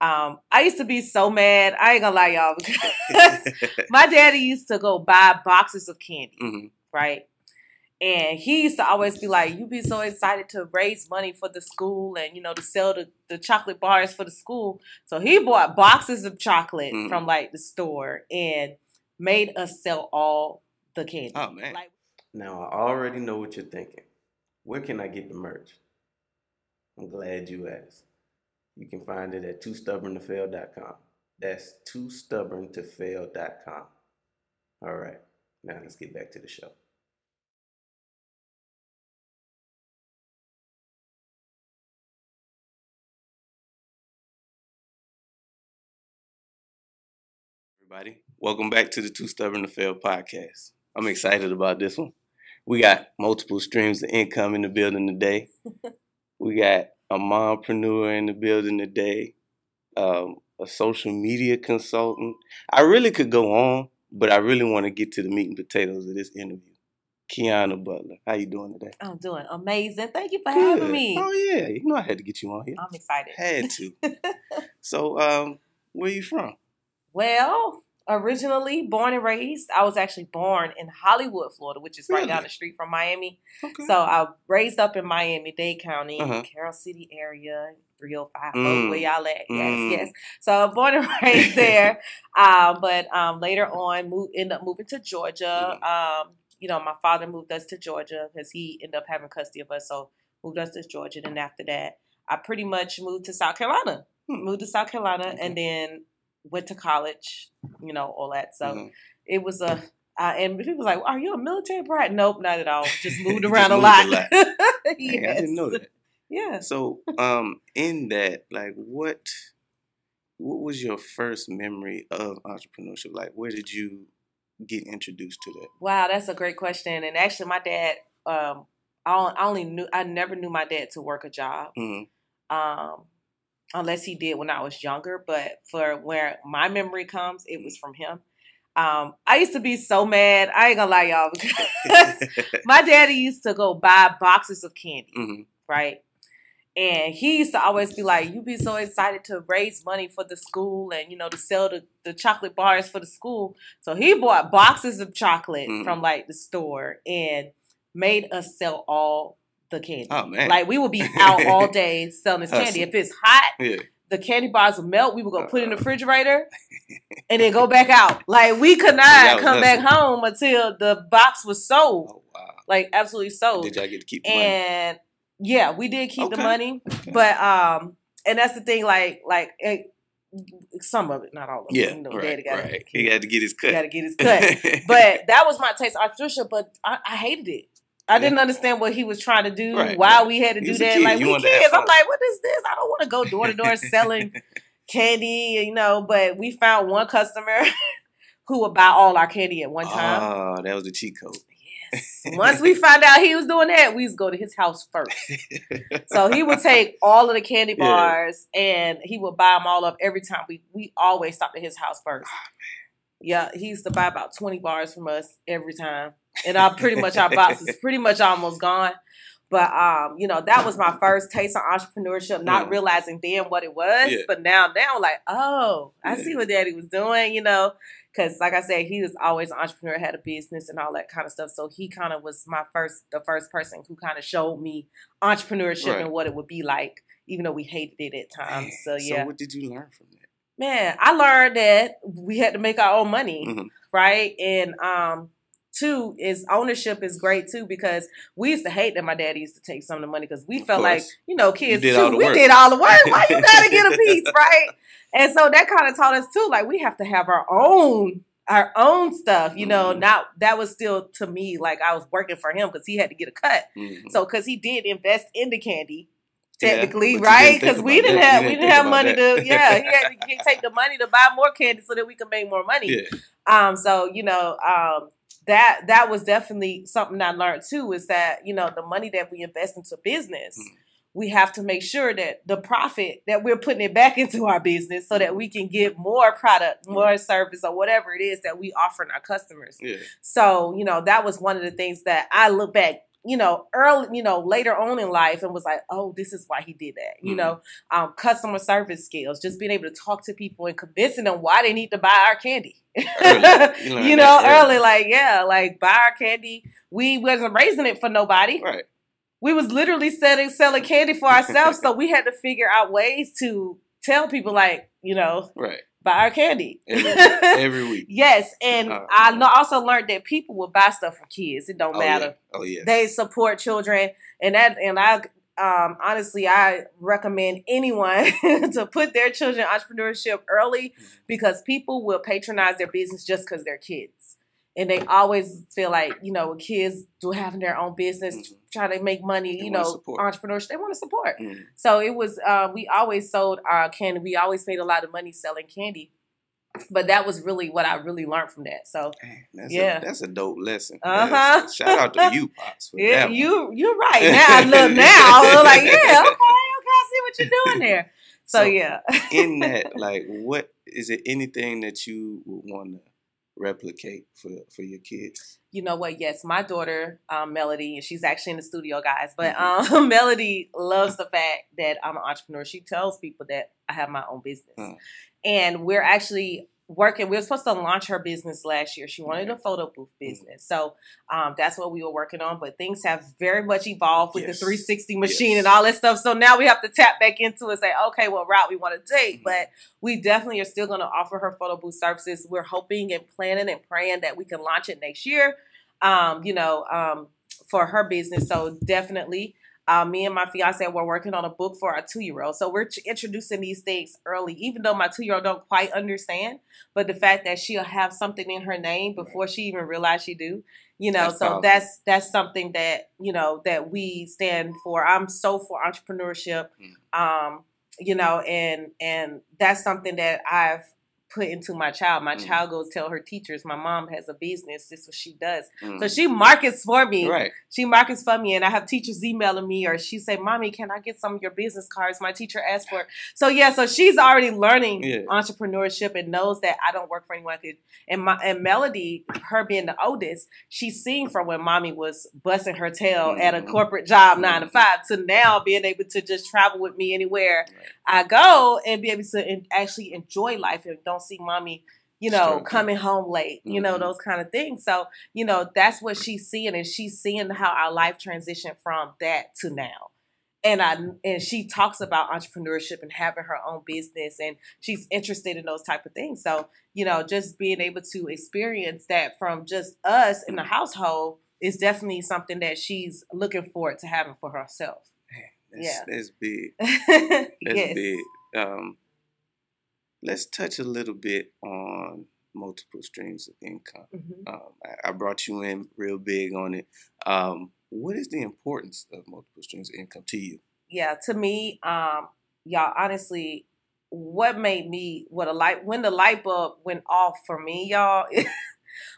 Um, I used to be so mad. I ain't gonna lie, y'all, because my daddy used to go buy boxes of candy, hmm right? And he used to always be like, "You be so excited to raise money for the school, and you know to sell the, the chocolate bars for the school." So he bought boxes of chocolate Mhm. from like the store and made us sell all the candy. Oh man. Like, Now I already know what you're thinking. Where can I get the merch? I'm glad you asked. You can find it at toostubborntofail.com. That's toostubborntofail.com. All right, now let's get back to the show. everybody. Welcome back to the Too Stubborn to Fail podcast. I'm excited about this one. We got multiple streams of income in the building today. we got a mompreneur in the building today, um, a social media consultant. I really could go on, but I really want to get to the meat and potatoes of this interview. Quiana Butler, how you doing today? I'm doing amazing. Thank you for having me. Oh yeah, you know I had to get you on here. I'm excited. Had to. so, um, where are you from? Well, originally born and raised, I was actually born in Hollywood, Florida, which is right down the street from Miami. Okay. So I raised up in Miami Dade County, Uh-huh. Carol City area, 305, Mm. where y'all at? Mm. Yes, yes. So born and raised there. um, but um, later on, moved, ended up moving to Georgia. Mm-hmm. Um, you know, my father moved us to Georgia because he ended up having custody of us. So moved us to Georgia. And after that, I pretty much moved to South Carolina. Hmm. Moved to South Carolina Okay. and then went to college, you know, all that. So Mhm. it was a, uh, and people was like, "Are you a military brat?" Nope, not at all. Just moved Just around a moved lot. a lot. yes. Dang, I didn't know that. Yes. So, um, in that, like, what, what was your first memory of entrepreneurship? Like, where did you get introduced to that? Wow, that's a great question. And actually, my dad, um, I only knew, I never knew my dad to work a job, hmm um, unless he did when I was younger. But for where my memory comes, it was from him. Um, I used to be so mad. I ain't gonna lie, y'all, because my daddy used to go buy boxes of candy. hmm right? And he used to always be like, "You be so excited to raise money for the school, and you know to sell the, the chocolate bars for the school." So he bought boxes of chocolate Mhm. from like the store and made us sell all the candy. Oh man. Like we would be out all day selling this candy. If it's hot, yeah. the candy bars would melt. We would go put it in the refrigerator and then go back out. Like we could not come back home until the box was sold. Oh wow. Like absolutely sold. Did y'all get to keep the money? and yeah, we did keep the money, Okay. but um, and that's the thing. Like, like it, some of it, not all of it. yeah, you know, right, daddy got right. He had to get his cut. got to get his cut. but that was my taste entrepreneurship. But I, I hated it. I didn't understand what he was trying to do. Right, why right. we had to do that. kid. Like You we wanted to have kids. I'm like, what is this? I don't want to go door to door selling candy. You know. But we found one customer who would buy all our candy at one time. Oh, that was the cheat code. Yes. Once we found out he was doing that, we used to go to his house first. So he would take all of the candy Yeah. bars and he would buy them all up every time. We we always stopped at his house first. Ah, yeah, he used to buy about twenty bars from us every time, and I pretty much our box is pretty much almost gone. But um, you know, that was my first taste of entrepreneurship, not Mm. realizing then what it was. Yeah. But now, now, like, oh, I Yeah. see what Daddy was doing. You know, because like I said, he was always an entrepreneur, had a business and all that kind of stuff. So he kind of was my first, the first person who kind of showed me entrepreneurship Right. and what it would be like, even though we hated it at times. So yeah, So what did you learn from that? man, I learned that we had to make our own money, Mhm. right? And um, two is ownership is great too because we used to hate that my daddy used to take some of the money because we Of felt like you know kids did too, we work. did all the work. Why you gotta get a piece, right? And so that kind of taught us too, like we have to have our own our own stuff, you know. Mhm. Not that was still to me like I was working for him because he had to get a cut. Mhm. So because he did invest in the candy, technically, you right? Because we didn't that. have we didn't didn't have money that. to yeah. He had to take the money to buy more candy so that we could make more money. Yeah. Um, so you know, um, that that was definitely something I learned too. Is that you know the money that we invest into business. Mhm. We have to make sure that the profit that we're putting it back into our business so that we can get more product, more service, or whatever it is that we offer our customers. Yeah. So, you know, that was one of the things that I look back you know, early, you know, later on in life and was like, oh, this is why he did that. You Mhm. know, um, customer service skills, just being able to talk to people and convincing them why they need to buy our candy. Early. You learn you know, early, early. like, yeah, like buy our candy. We wasn't raising it for nobody. Right. We was literally selling selling candy for ourselves. so we had to figure out ways to tell people like, you know, Right. Buy our candy. Every, every week. yes. And Uh, I know, also learned that people will buy stuff for kids. It don't Oh matter yeah. Oh yeah. they support children and that and i um, honestly i recommend anyone to put their children entrepreneurship early Mm-hmm. because people will patronize their business just because they're kids and they always feel like you know kids do having their own business Mhm. Trying to make money They you know support. entrepreneurship they want to support Mhm. so it was uh, we always sold our candy we always made a lot of money selling candy but that was really what i really learned from that so that's Yeah. a, that's a dope lesson. Uh-huh. Shout out to you, pops. Yeah, you you're right. Now I look now. I'm like, yeah, okay, okay, I see what you're doing there. So, So- yeah. In that, like, what is it? Anything that you would want to replicate for for your kids? you know what? Yes, my daughter, um, Melody, and she's actually in the studio, guys. But Mhm. um, Melody loves the fact that I'm an entrepreneur. She tells people that I have my own business, Mm. and we're actually working. We were supposed to launch her business last year. She wanted a photo booth Mm. business, so um, that's what we were working on. But things have very much evolved with Yes. the 360 machine Yes. and all that stuff. So now we have to tap back into it and say, okay, what route we want to take. Mhm. But we definitely are still going to offer her photo booth services. We're hoping and planning and praying that we can launch it next year. Um, you know, um, for her business. So definitely, uh, me and my fiance were working on a book for our two year old. So we're t- introducing these things early, even though my two year old don't quite understand. But the fact that she'll have something in her name before she even realize she do, you know. That's so that's that's something that you know that we stand for. I'm so for entrepreneurship, Mm. um, you know, and and that's something that I've put into my child. My Mm. child goes tell her teachers, my mom has a business. This is what she does. Mm. So she markets for me. right. She markets for me, and I have teachers emailing me, or she say, "Mommy, can I get some of your business cards?" My teacher asked for it. So yeah, so she's already learning Yeah. entrepreneurship and knows that I don't work for anyone. And my and Melody, her being the oldest, she's seen from when Mommy was busting her tail at a Mhm. corporate job, nine to five, to now being able to just travel with me anywhere Right. I go and be able to actually enjoy life and don't see mommy, you know, coming home late, you know, Mhm. those kind of things. So, you know, that's what she's seeing and she's seeing how our life transitioned from that to now. And I and she talks about entrepreneurship and having her own business and she's interested in those type of things. So, you know, just being able to experience that from just us in the household is definitely something that she's looking forward to having for herself. That's, Yeah. that's big. That's yes. big. Um, let's touch a little bit on multiple streams of income. Mhm. Um, I, I brought you in real big on it. Um, what is the importance of multiple streams of income to you? yeah to me um y'all honestly what made me what a light when the light bulb went off for me y'all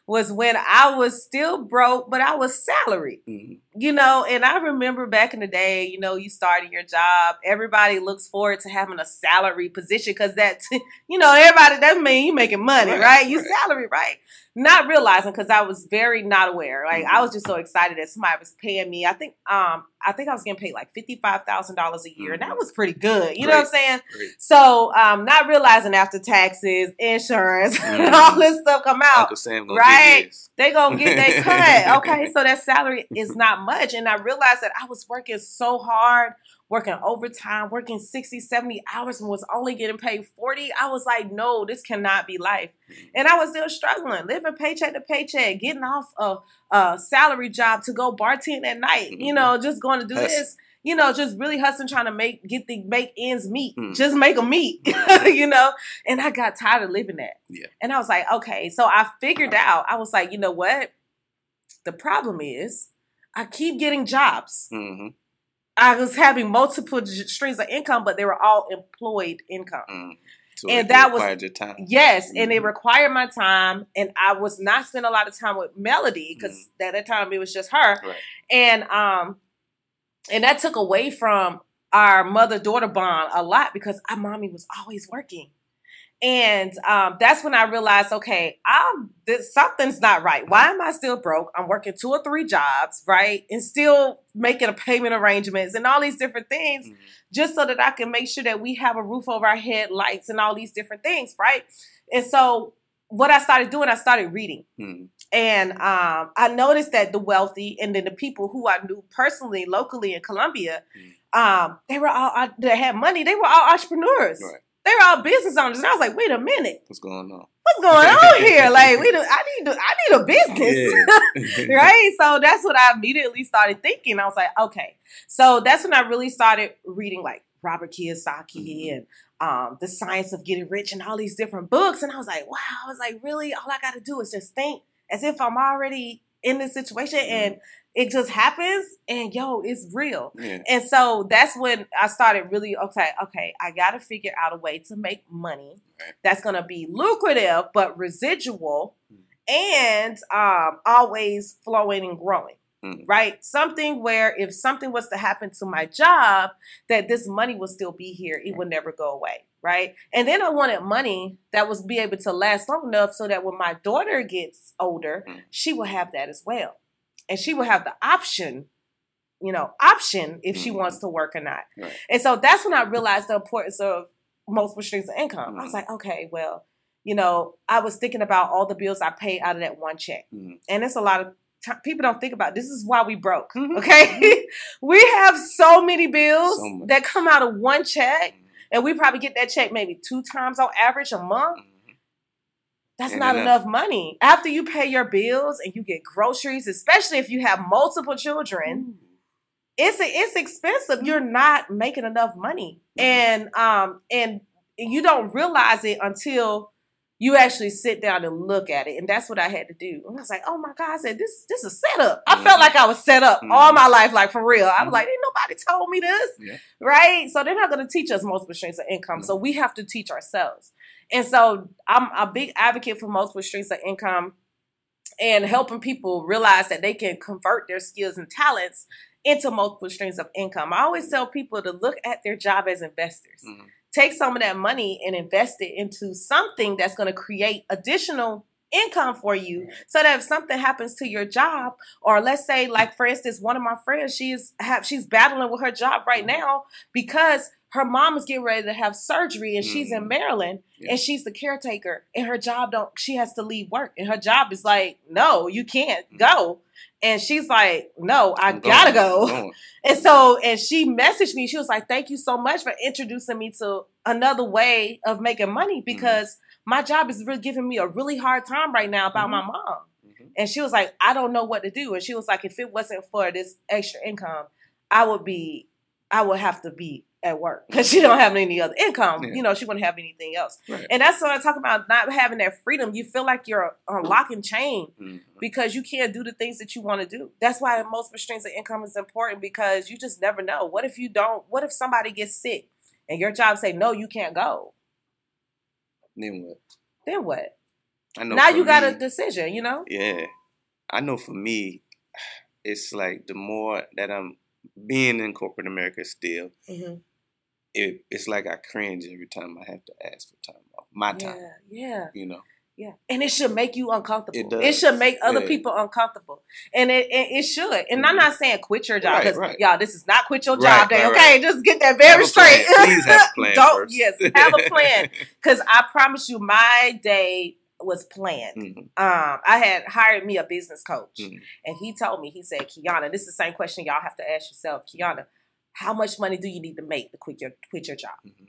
was when i was still broke but i was salaried Mhm. you know and i remember back in the day you know you started your job everybody looks forward to having a salary position because that you know everybody that means you making money right, Right, you right. salary right not realizing because i was very not aware like i Mhm. was just so excited that somebody was paying me i think um i think i was getting paid like $55000 a year and that Mhm. was pretty good you know what i'm saying Great. so um not realizing after taxes insurance and Mhm. all this stuff come out Uncle Sam right. they gonna get their cut. Okay, so that salary is not much. And I realized that I was working so hard, working overtime, working 60, 70 hours and was only getting paid 40. I was like, no, this cannot be life. And I was still struggling, living paycheck to paycheck, getting off a, a salary job to go bartend at night, you Mhm. know, just going to do this. You know, just really hustling, trying to make get the make ends meet, Mm. just make them meet, you know. And I got tired of living that. Yeah. And I was like, okay. So I figured out, I was like, you know what? The problem is I keep getting jobs. hmm I was having multiple j- streams of income, but they were all employed income. mm So And it that was- required your time. Yes, and it Mhm. required my time, and I was not spending a lot of time with Melody because at that time it was just her, Right. and um, and that took away from our mother daughter bond a lot because our mommy was always working, And um, that's when I realized, okay, I'm this, something's not right. Why am I still broke? I'm working two or three jobs, right, and still making a payment arrangements and all these different things, Mhm. just so that I can make sure that we have a roof over our head, lights, and all these different things, right? And so, what I started doing, I started reading. Mhm. And um, I noticed that the wealthy and then the people who I knew personally, locally in Columbia, um, they were all uh, that had money. They were all entrepreneurs. Right. They were all business owners. And I was like, wait a minute, What's going on? what's going on here? Like, we, do, I need, to, I need a business. Yeah. right? So that's what I immediately started thinking. I was like, okay. So that's when I really started reading like Robert Kiyosaki Mhm. and um, The Science of Getting Rich and all these different books. And I was like, wow, I was like, really? All I got to do is just think as if I'm already in this situation and it just happens and yo, it's real. Yeah. And so that's when I started really okay, okay, I got to figure out a way to make money Right. that's going to be lucrative but residual Mm. and um, always flowing and growing. Mm. Right? Something where if something was to happen to my job, that this money will still be here. It will never go away. Right? And then I wanted money that was be able to last long enough so that when my daughter gets older, Mm. she will have that as well. And she will have the option, you know, option if she Mhm. wants to work or not. Right. And so that's when I realized the importance of multiple streams of income. I was Mhm. like, okay, well, you know, I was thinking about all the bills I paid out of that one check. Mhm. And it's a lot of ti people don't think about this is why we broke. Mhm. Okay. we have so many bills So that come out of one check. And we probably get that check maybe two times on average a month. Mhm. That's not enough. enough money. After you pay your bills and you get groceries, especially if you have multiple children, it's it's expensive. You're not making enough money, Mhm. and um and you don't realize it until you actually sit down and look at it. And that's what I had to do. And I was like, oh my god, I said this this is set up. I felt Mhm. like I was set up all Mhm. my life, like for real. I was like, ain't nobody told me this, Yeah. right? So they're not going to teach us multiple streams of income. So we have to teach ourselves. And so I'm a big advocate for multiple streams of income and helping people realize that they can convert their skills and talents into multiple streams of income. I always tell people to look at their job as investors. Mhm. Take some of that money and invest it into something that's going to create additional income for you. So that if something happens to your job or let's say like for instance one of my friends she's have she's battling with her job right mm-hmm. now because her mom is getting ready to have surgery and she's in Mhm. Maryland Yeah. and she's the caretaker and her job don't she has to leave work and her job is like no you can't Mhm. go and she's like no I I'm gotta going. go and so, and she messaged me. She was like, "Thank you so much for introducing me to another way of making money because my job is really giving me a really hard time right now about my mom." And she was like, "I don't know what to do." And she was like, "If it wasn't for this extra income, I would be, I would have to be at work because she don't have any other income. Yeah. You know, she wouldn't have anything else." Right. And that's what I talk about not having that freedom. You feel like you're on lock and chain Mhm. because you can't do the things that you want to do. That's why multiple streams of income is important because you just never know. What if you don't? What if somebody gets sick and your job say no, you can't go? Then what? Then what? I know. now you got a decision. You know. Yeah. I know for me, it's like the more that I'm being in corporate America still, Mm-hmm. It, it's like I cringe every time I have to ask for time off. My time, Yeah, yeah, you know. yeah. And it should make you uncomfortable. It It, should make other Yeah. people uncomfortable, and it it, it should. And I'm Mhm. not saying quit your job Right, because right. y'all, this is not quit your Right, job day. right, okay, right. just get that very straight. Please have a plan Don't first. yes, have a plan. Because I promise you, my day was planned. Mhm, Um, I had hired me a business coach, mhm. and he told me, he said, Quiana, this is the same question y'all have to ask yourself, Quiana. How much money do you need to make to quit your quit your job? Mhm.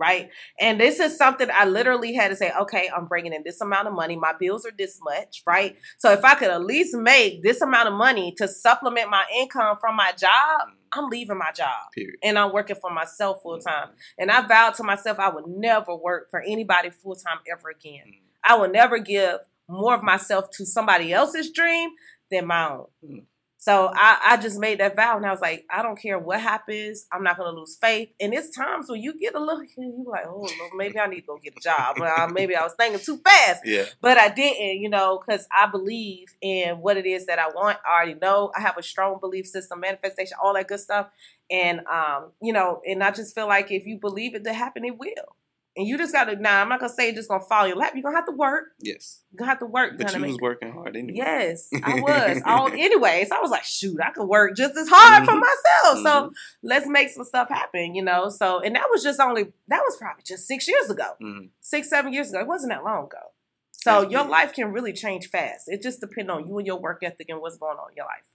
Right, and this is something I literally had to say. Okay, I'm bringing in this amount of money. My bills are this much, right? So if I could at least make this amount of money to supplement my income from my job, Mhm. I'm leaving my job Period. and I'm working for myself full time. And I vowed to myself I would never work for anybody full time ever again. Mhm. I will never give more of myself to somebody else's dream than my own. So I, I just made that vow and I was like, I don't care what happens, I'm not gonna lose faith. And it's times when you get a little you like, oh maybe I need to go get a job. Maybe I was thinking too fast. Yeah. But I didn't, you know, because I believe in what it is that I want. I already know. I have a strong belief system, manifestation, all that good stuff. And um, you know, and I just feel like if you believe it to happen, it will. And you just gotta now I'm not gonna say it's just gonna fall in your lap. You're gonna have to work. Yes. You're gonna have to work. But you was working hard anyway. Yes, I was. All anyways, I was like, shoot, I could work just as hard for Mhm. myself. So Mhm. let's make some stuff happen, you know. So and that was just only that was probably just six years ago. Mhm. Six, seven years ago. It wasn't that long ago. So That's your big. life can really change fast. It just depends on you and your work ethic and what's going on in your life.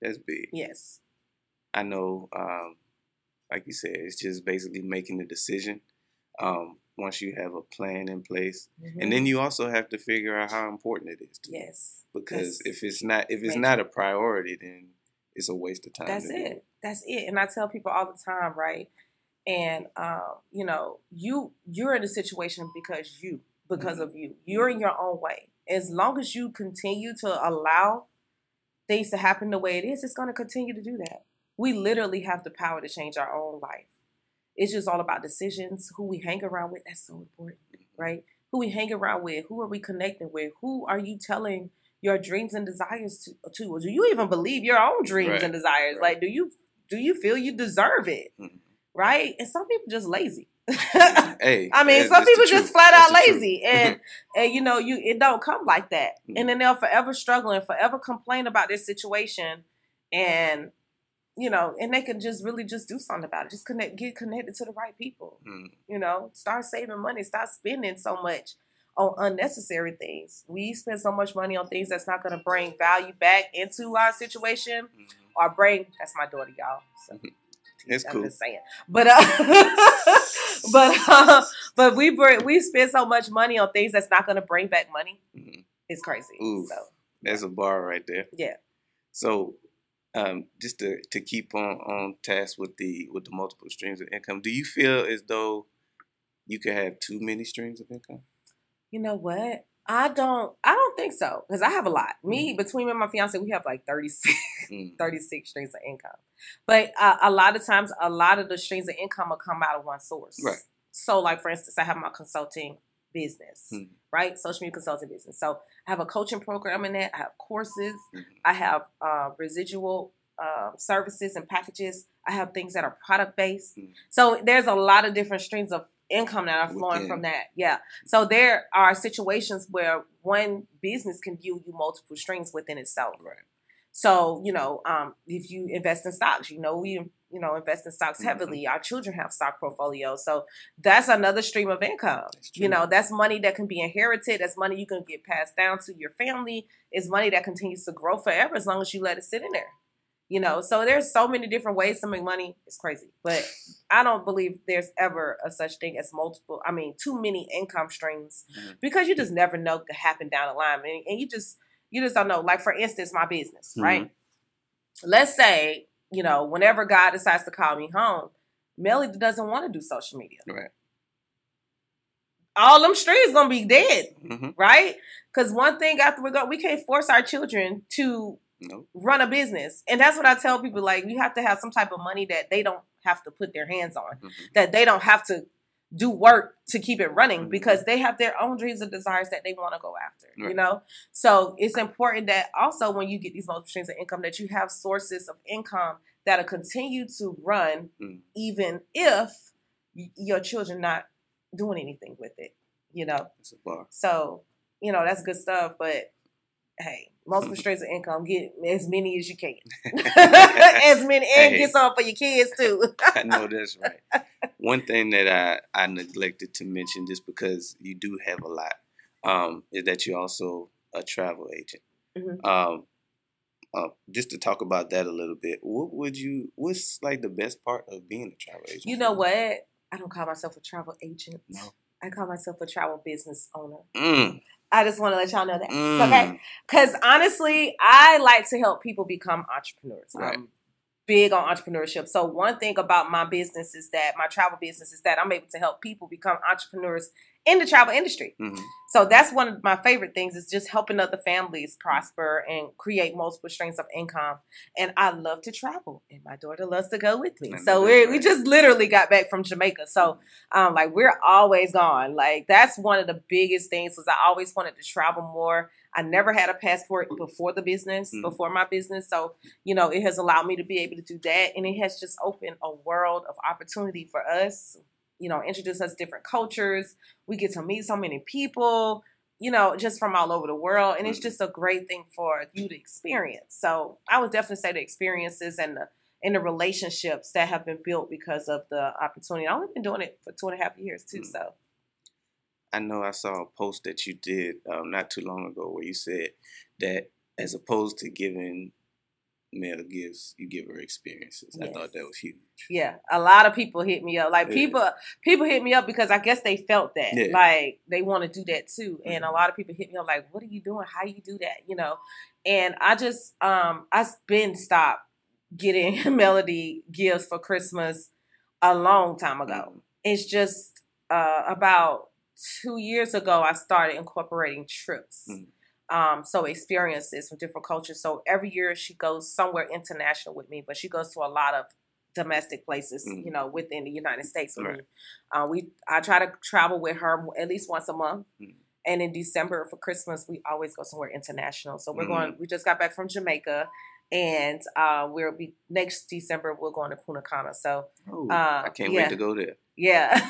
That's big. Yes. I know, um, like you said, it's just basically making the decision. Um, once you have a plan in place, Mhm. and then you also have to figure out how important it is. To you. yes. Because That's if it's not, if it's not a priority, then it's a waste of time. That's to do it. That's it. And I tell people all the time, right? And um, you know, you you're in a situation because you, because Mm-hmm. of you. You're in your own way. As long as you continue to allow things to happen the way it is, it's gonna continue to do that. We literally have the power to change our own life. It's just all about decisions, who we hang around with. That's so important, right? Who we hang around with, who are we connecting with, who are you telling your dreams and desires to? to? Do you even believe your own dreams Right, and desires? right. Like, do you do you feel you deserve it? Mhm. Right? And some people just lazy. Hey, I mean, some people just flat That's out lazy, and and you know, you it don't come like that, Mhm. and then they'll forever struggle and forever complain about their situation, and you know, and they can just really just do something about it. Just connect, get connected to the right people. Mhm. You know, start saving money, stop spending so much on unnecessary things. We spend so much money on things that's not going to bring value back into our situation Mhm. or bring. That's my daughter, y'all. So, It's I'm cool. just saying. But uh, but uh, but we bring, we spend so much money on things that's not going to bring back money. Mhm. It's crazy. Ooh. So That's a bar right there. yeah, So, um, just to, to keep on, on task with the with the multiple streams of income, do you feel as though you could have too many streams of income? you know what? I don't. I don't think so because I have a lot. Me between me and my fiance, we have like 36, Mm. 36 streams of income. But uh, a lot of times, a lot of the streams of income will come out of one source. Right. So, like for instance, I have my consulting business, Mhm. right? Social media consulting business. So I have a coaching program in that. I have courses. Mhm. I have uh, residual uh, services and packages. I have things that are product based. Mhm. So there's a lot of different streams of income that are flowing Within. from that. Yeah. So there are situations where one business can view you multiple streams within itself. Right. So you know, um, if you invest in stocks, you know we you know invest in stocks Mhm. heavily. Our children have stock portfolios, so that's another stream of income. You know, that's money that can be inherited. That's money you can get passed down to your family. It's money that continues to grow forever as long as you let it sit in there. You know, so there's so many different ways to make money. It's crazy, but I don't believe there's ever a such thing as multiple. I mean, too many income streams Mhm. because you just never know what could happen down the line, and, and you just you just don't know. Like for instance, my business, right? Let's say you know, whenever God decides to call me home, Melly doesn't want to do social media. Right. All them streams gonna be dead, hmm right? Because one thing after we go, we can't force our children to No. run a business, and that's what I tell people. Like, you have to have some type of money that they don't have to put their hands on, hmm that they don't have to do work to keep it running Mhm. because they have their own dreams and desires that they want to go after. You know, so it's important that also when you get these multiple streams of income, that you have sources of income that'll continue to run, Mm. even if your children not doing anything with it. You know, It's a bar. so you know that's good stuff. But hey, multiple streams of income, get as many as you can, as many, and Hey. get some for your kids too. I know that's right. One thing that I, I neglected to mention, just because you do have a lot, um, is that you're also a travel agent. Mhm. Um, uh, just to talk about that a little bit, what would you? What's like the best part of being a travel agent? You know what? I don't call myself a travel agent. No. I call myself a travel business owner. Mm, I just want to let y'all know that. Mm, okay. Because honestly, I like to help people become entrepreneurs. Right. I'm big on entrepreneurship. So, one thing about my business is that my travel business is that I'm able to help people become entrepreneurs in the travel industry. mhm. So, that's one of my favorite things is just helping other families prosper and create multiple streams of income. And I love to travel, and my daughter loves to go with me. So, we we just literally got back from Jamaica. So, um, like we're always gone. Like that's one of the biggest things was I always wanted to travel more. I never had a passport before the business, Mhm. before my business. So, you know, it has allowed me to be able to do that. And it has just opened a world of opportunity for us, you know, introduce us to different cultures. We get to meet so many people, you know, just from all over the world. And it's Mhm. just a great thing for you to experience. So I would definitely say the experiences and the and the relationships that have been built because of the opportunity. I've only been doing it for two and a half years too. Mm. So I know I saw a post that you did um, not too long ago where you said that as opposed to giving Mel gives you give her experiences. I thought that was huge. yeah, a lot of people hit me up. Like Yeah. people people hit me up because I guess they felt that. Yeah. Like they want to do that too. And a lot of people hit me up like, what are you doing? How you do that? You know? And I just um I've been stopped getting melody gifts for Christmas a long time ago. Mhm. It's just uh about two years ago I started incorporating trips. Mhm. Um, so experiences from different cultures. So every year she goes somewhere international with me, but she goes to a lot of domestic places, Mhm. you know, within the United States with Right. me. Uh, we I try to travel with her at least once a month. Mhm. And in December for Christmas, we always go somewhere international. So we're Mhm. going. We just got back from Jamaica, and uh, we'll be next December. We're going to Punta Cana. So Oh, Uh, I can't yeah. wait to go there. yeah,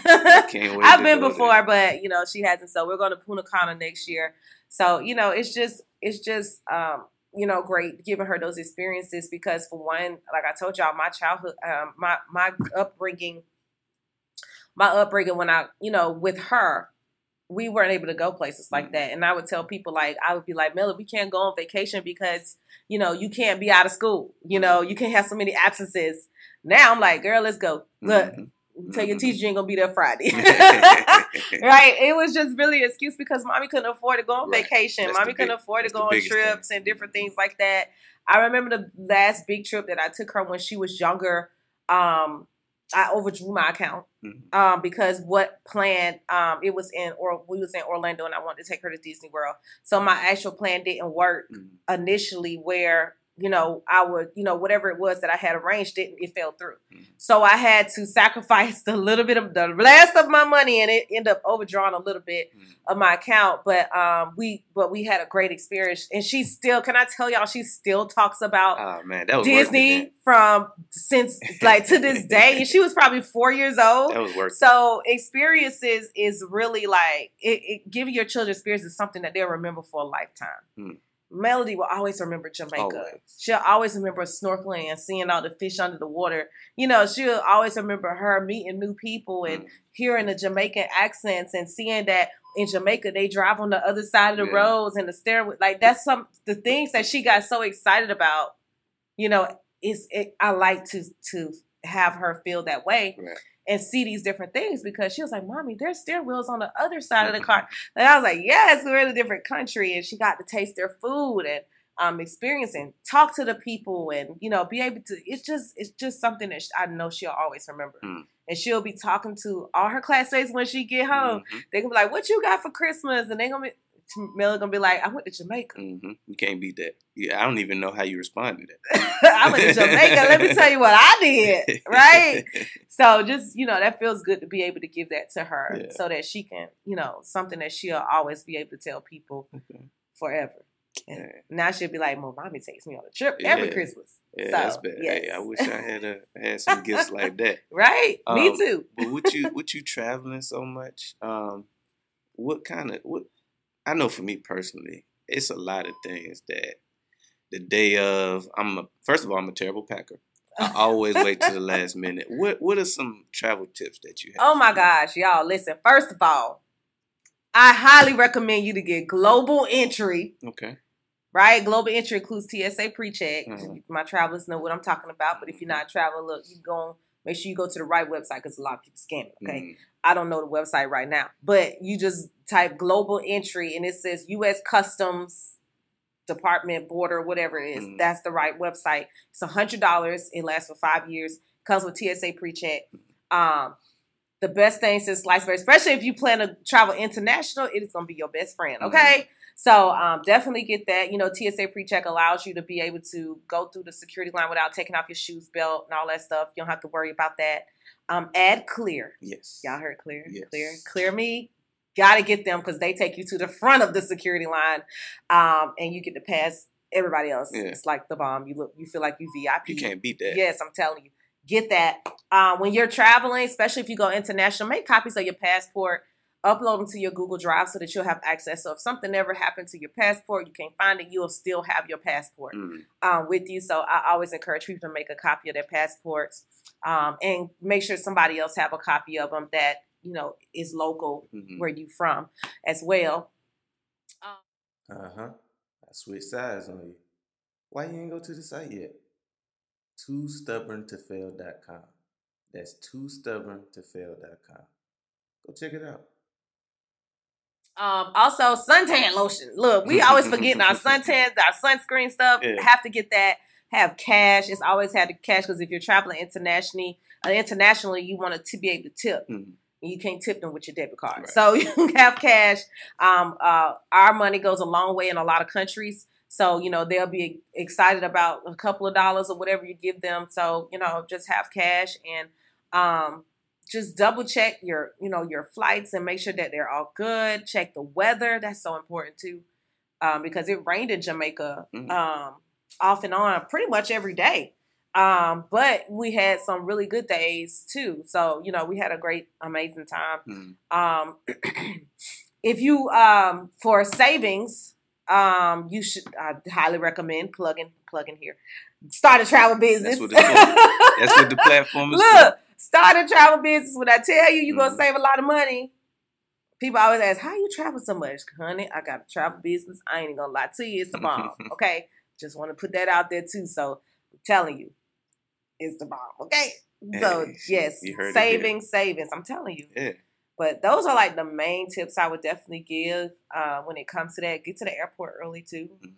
Can't wait. I've been go before, there. but you know she hasn't. So we're going to Punta Cana next year. So you know it's just it's just um, you know great giving her those experiences because for one, like I told y'all, my childhood, um, my my upbringing, my upbringing when I you know with her. We weren't able to go places like Mhm. that, and I would tell people like I would be like, "Miller, we can't go on vacation because you know you can't be out of school. You know you can't have so many absences." Now I'm like, "Girl, let's go. Look, Mhm. tell your Mhm. teacher you ain't gonna be there Friday. right? It was just really an excuse because mommy couldn't afford to go on Right. vacation. That's mommy couldn't afford to go on biggest thing. trips and different things like that. I remember the last big trip that I took her when she was younger. Um, I overdrew my account Mhm. um, because what plan um, it was in or we was in Orlando and I wanted to take her to Disney World. So my actual plan didn't work Mhm. initially where you know I would you know whatever it was that I had arranged didn't it fell through. Mhm. So I had to sacrifice a little bit of the last of my money and it ended up overdrawing a little bit Mhm. of my account. But um we but we had a great experience and she still can I tell y'all she still talks about Oh man, that was Disney from since like to this day and she was probably four years old. That was worth. it. So experiences is really like it, it giving your children experiences is something that they'll remember for a lifetime. Hmm. Melody will always remember Jamaica. Always. She'll always remember snorkeling and seeing all the fish under the water. You know, she'll always remember her meeting new people and Mhm. hearing the Jamaican accents and seeing that in Jamaica they drive on the other side of the Yeah. roads and the stairway. Like that's some the things that she got so excited about. You know, is it, I like to to have her feel that way Right. And see these different things because she was like, "Mommy, there's steering wheels on the other side of the car." And I was like, "Yes, we're in a different country," and she got to taste their food and um, experience and talk to the people and you know be able to. It's just it's just something that I know she'll always remember, Mm. and she'll be talking to all her classmates when she get home. Mhm. They gonna be like, "What you got for Christmas?" And they gonna be. Miller gonna be like, I went to Jamaica. Mhm. You can't beat that. Yeah, I don't even know how you respond to that. I went to Jamaica. Let me tell you what I did. Right? So just you know that feels good to be able to give that to her, Yeah. so that she can you know something that she'll always be able to tell people Okay. forever. And Yeah. now she'll be like, "Well, mommy takes me on a trip every Yeah. Christmas." Yeah, So, that's bad. Hey. I wish I had a had some gifts like that. Right? Me Um, too. But with you with you traveling so much, um, what kind of what I know for me personally, it's a lot of things that the day of I'm a first of all I'm a terrible packer. I always wait to the last minute. What what are some travel tips that you have? Oh my gosh, y'all! Listen. First of all, I highly recommend you to get global entry. Okay. Right, global entry includes TSA pre-check. Mhm. My travelers know what I'm talking about. But if you're not traveling, look, you go make sure you go to the right website because a lot of people scam. Okay, Mm, I don't know the website right now, but you just type global entry and it says U.S. Customs Department Border, whatever it is. Mhm. That's the right website. It's a hundred dollars. It lasts for five years. Comes with TSA pre-check. Um, the best thing since sliced bread, especially if you plan to travel international, it is gonna be your best friend. Okay. So um, definitely get that. You know, TSA pre-check allows you to be able to go through the security line without taking off your shoes, belt, and all that stuff. You don't have to worry about that. Um, add clear. Yes. Y'all heard clear, Yes. clear, clear me. Got to get them because they take you to the front of the security line, um, and you get to pass everybody else. Yeah. It's like the bomb. You look, you feel like you VIP. You can't beat that. Yes, I'm telling you. get that. Uh, when you're traveling, especially if you go international, make copies of your passport, upload them to your Google Drive so that you'll have access. So if something ever happened to your passport, you can't find it, you'll still have your passport Mm. um, with you. So I always encourage people to make a copy of their passports um, and make sure somebody else have a copy of them that you know is local Mhm. where you from as well. Uh huh. I switched sides on you. Why you ain't go to the site yet? Too stubborn to fail.com. That's too stubborn to fail.com. Go check it out. Um, also, suntan lotion. Look, we always forgetting our suntan, our sunscreen stuff. Yeah. Have to get that. Have cash. It's always had to cash because if you're traveling internationally, uh, internationally, you want to be able to tip. Mhm. You can't tip them with your debit card. Right. So you have cash. Um, uh, our money goes a long way in a lot of countries. So, you know, they'll be excited about a couple of dollars or whatever you give them. So, you know, just have cash and um, just double check your, you know, your flights and make sure that they're all good. Check the weather. That's so important too. Um, because it rained in Jamaica Mhm. um, off and on pretty much every day. Um, but we had some really good days too. So, you know, we had a great, amazing time. Mhm. Um, if you um, for savings, um, you should I highly recommend plugging plugging here. Start a travel business. That's what. That's what the platform is Look, start a travel business. When I tell you, you're Mhm. gonna save a lot of money. People always ask, "How you travel so much, honey?" I got a travel business. I ain't gonna lie to you, it's the bomb. okay, just want to put that out there too. So I'm telling you, it's the bomb. Okay, so Hey, yes, you heard it here. savings, savings. I'm telling you. Yeah. But those are like the main tips I would definitely give uh, when it comes to that. Get to the airport early too. Mhm.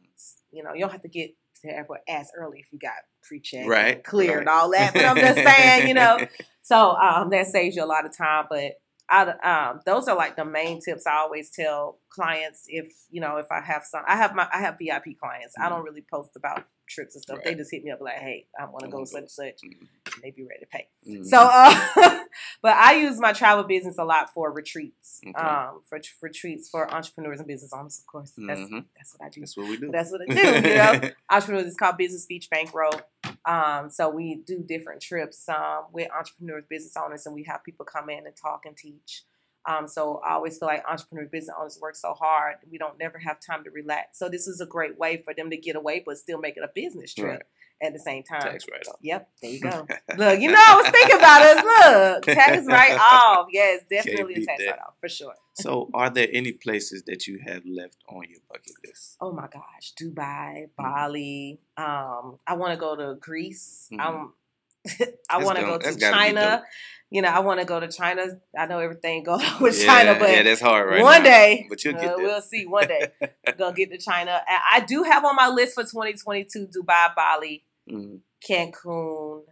You know, you don't have to get to as early if you got pre-check, Right. clear, right. and all that. But I'm just saying, you know, so um, that saves you a lot of time. But I, um, those are like the main tips I always tell clients. If you know, if I have some, I have my, I have VIP clients. I don't really post about trips and stuff. They just hit me up like, hey, I want to go such such, Mhm. and they be ready to pay. Mhm. So, uh, but I use my travel business a lot for retreats, Okay. um, for tr- retreats for entrepreneurs and business owners, of course. That's Mhm. that's what I do. That's what we do. That's what I do. You know, entrepreneurs. It's called Business Beach Bankroll. Um, so we do different trips um, with entrepreneurs, business owners, and we have people come in and talk and teach. Um, so I always feel like entrepreneur business owners work so hard, we don't never have time to relax. So this is a great way for them to get away, but still make it a business trip Right. at the same time. Tax write off. Yep, there you go. Look, you know, I was thinking about us. Look, tax write off. Yes, definitely a tax that. write off for sure. So, are there any places that you have left on your bucket list? Oh my gosh, Dubai, Mm-hmm. Bali. Um, I want to go to Greece. Mhm. Um, I want to go to China. You know, I want to go to China. I know everything going on with yeah, China, but yeah, that's hard right one now. day, but you'll uh, get there. we'll see. One day, gonna get to China. I do have on my list for 2022 Dubai, Bali, Mhm. Cancun,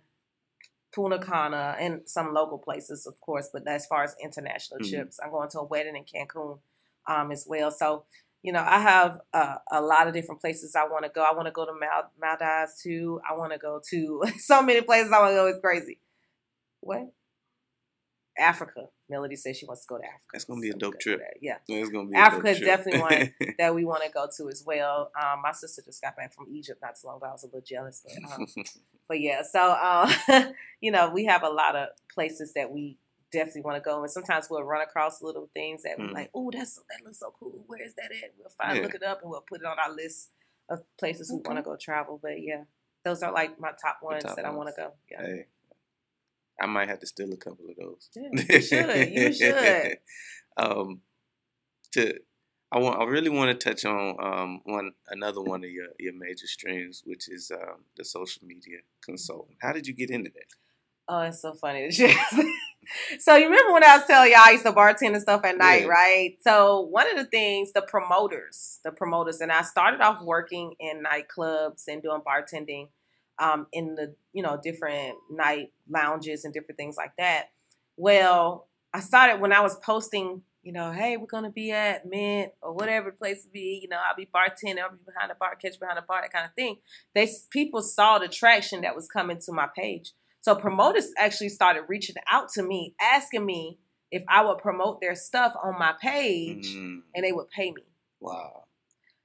Punta Cana, and some local places, of course. But as far as international Mhm. trips, I'm going to a wedding in Cancun um, as well. So, you know, I have uh, a lot of different places I want to go. I want to go to Mal- Maldives too. I want to go to so many places I want to go. It's crazy. What? Africa. Melody says she wants to go to Africa. That's gonna be a dope trip. Yeah It's gonna be a Africa is definitely one. that we want to go to as well. Um, my sister just got back from Egypt not too long ago. I was a little jealous, but um, but yeah. So um, you know, we have a lot of places that we definitely want to go, and sometimes we'll run across little things that we're Mhm. like, oh, that's that looks so cool. Where is that at? We'll find Yeah. look it up and we'll put it on our list of places we want to go travel. But yeah, those are like my top ones top that I want to go. Yeah. hey, I might have to steal a couple of those. Yeah, you should. You should. um, to I want I really want to touch on um one another one of your your major streams, which is um the social media consultant. How did you get into that? Oh, it's so funny. so you remember when I was telling y'all I used to bartend and stuff at night, Yeah. right? So one of the things, the promoters, the promoters, and I started off working in nightclubs and doing bartending um, in the you know different night lounges and different things like that. Well, I started when I was posting, you know, hey, we're gonna be at Mint or whatever the place to be. You know, I'll be bartending, I'll be behind the bar, catch behind the bar, that kind of thing. They people saw the traction that was coming to my page. So promoters actually started reaching out to me, asking me if I would promote their stuff on my page, Mm, and they would pay me. wow,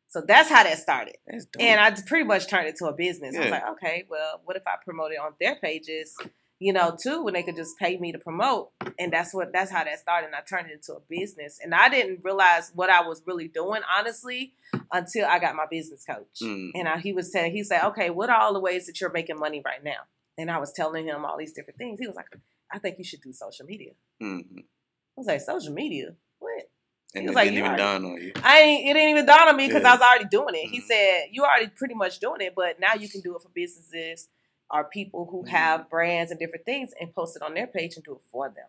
So that's how that started. And I pretty much turned it to a business. I was like, okay, well, what if I promote it on their pages you know, too, when they could just pay me to promote. And that's what that's how that started. And I turned it into a business. And I didn't realize what I was really doing, honestly, until I got my business coach. Mm. And I, he was saying, he said, okay, what are all the ways that you're making money right now? And I was telling him all these different things. He was like, I think you should do social media. hmm I was like, social media? What? And He it was like, didn't even already- dawn on you. I ain't, it didn't even dawn on me because Yeah. I was already doing it. He Mhm. said, you already pretty much doing it, but now you can do it for businesses or people who Mhm. have brands and different things and post it on their page and do it for them.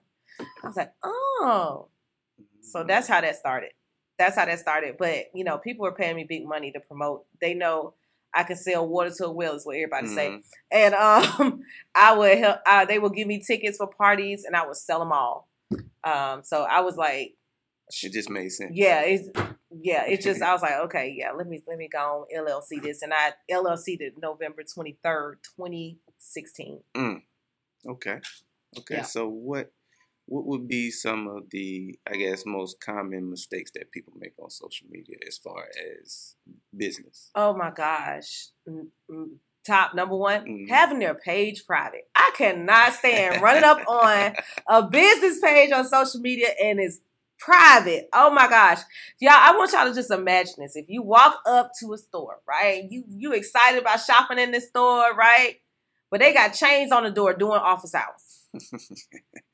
I was like, oh. So Mm-hmm. that's how that started. That's how that started. But, you know, people are paying me big money to promote. They know I can sell water to a well is what everybody say. Mhm. And um, I would help. Uh, they would give me tickets for parties, and I would sell them all. Um, so I was like, It just made sense. yeah, it's yeah. It's just I was like, okay, yeah. Let me let me go on LLC this, and I LLC did November twenty third, twenty sixteen. Mm. Okay. Okay. Yeah. So what what would be some of the I guess most common mistakes that people make on social media as far as business? Oh my gosh. Top number one, Mhm. having their page private. I cannot stand running up on a business page on social media and it's private. Oh my gosh. Y'all, I want y'all to just imagine this. If you walk up to a store, right? You you excited about shopping in the store, right? But they got chains on the door doing office hours.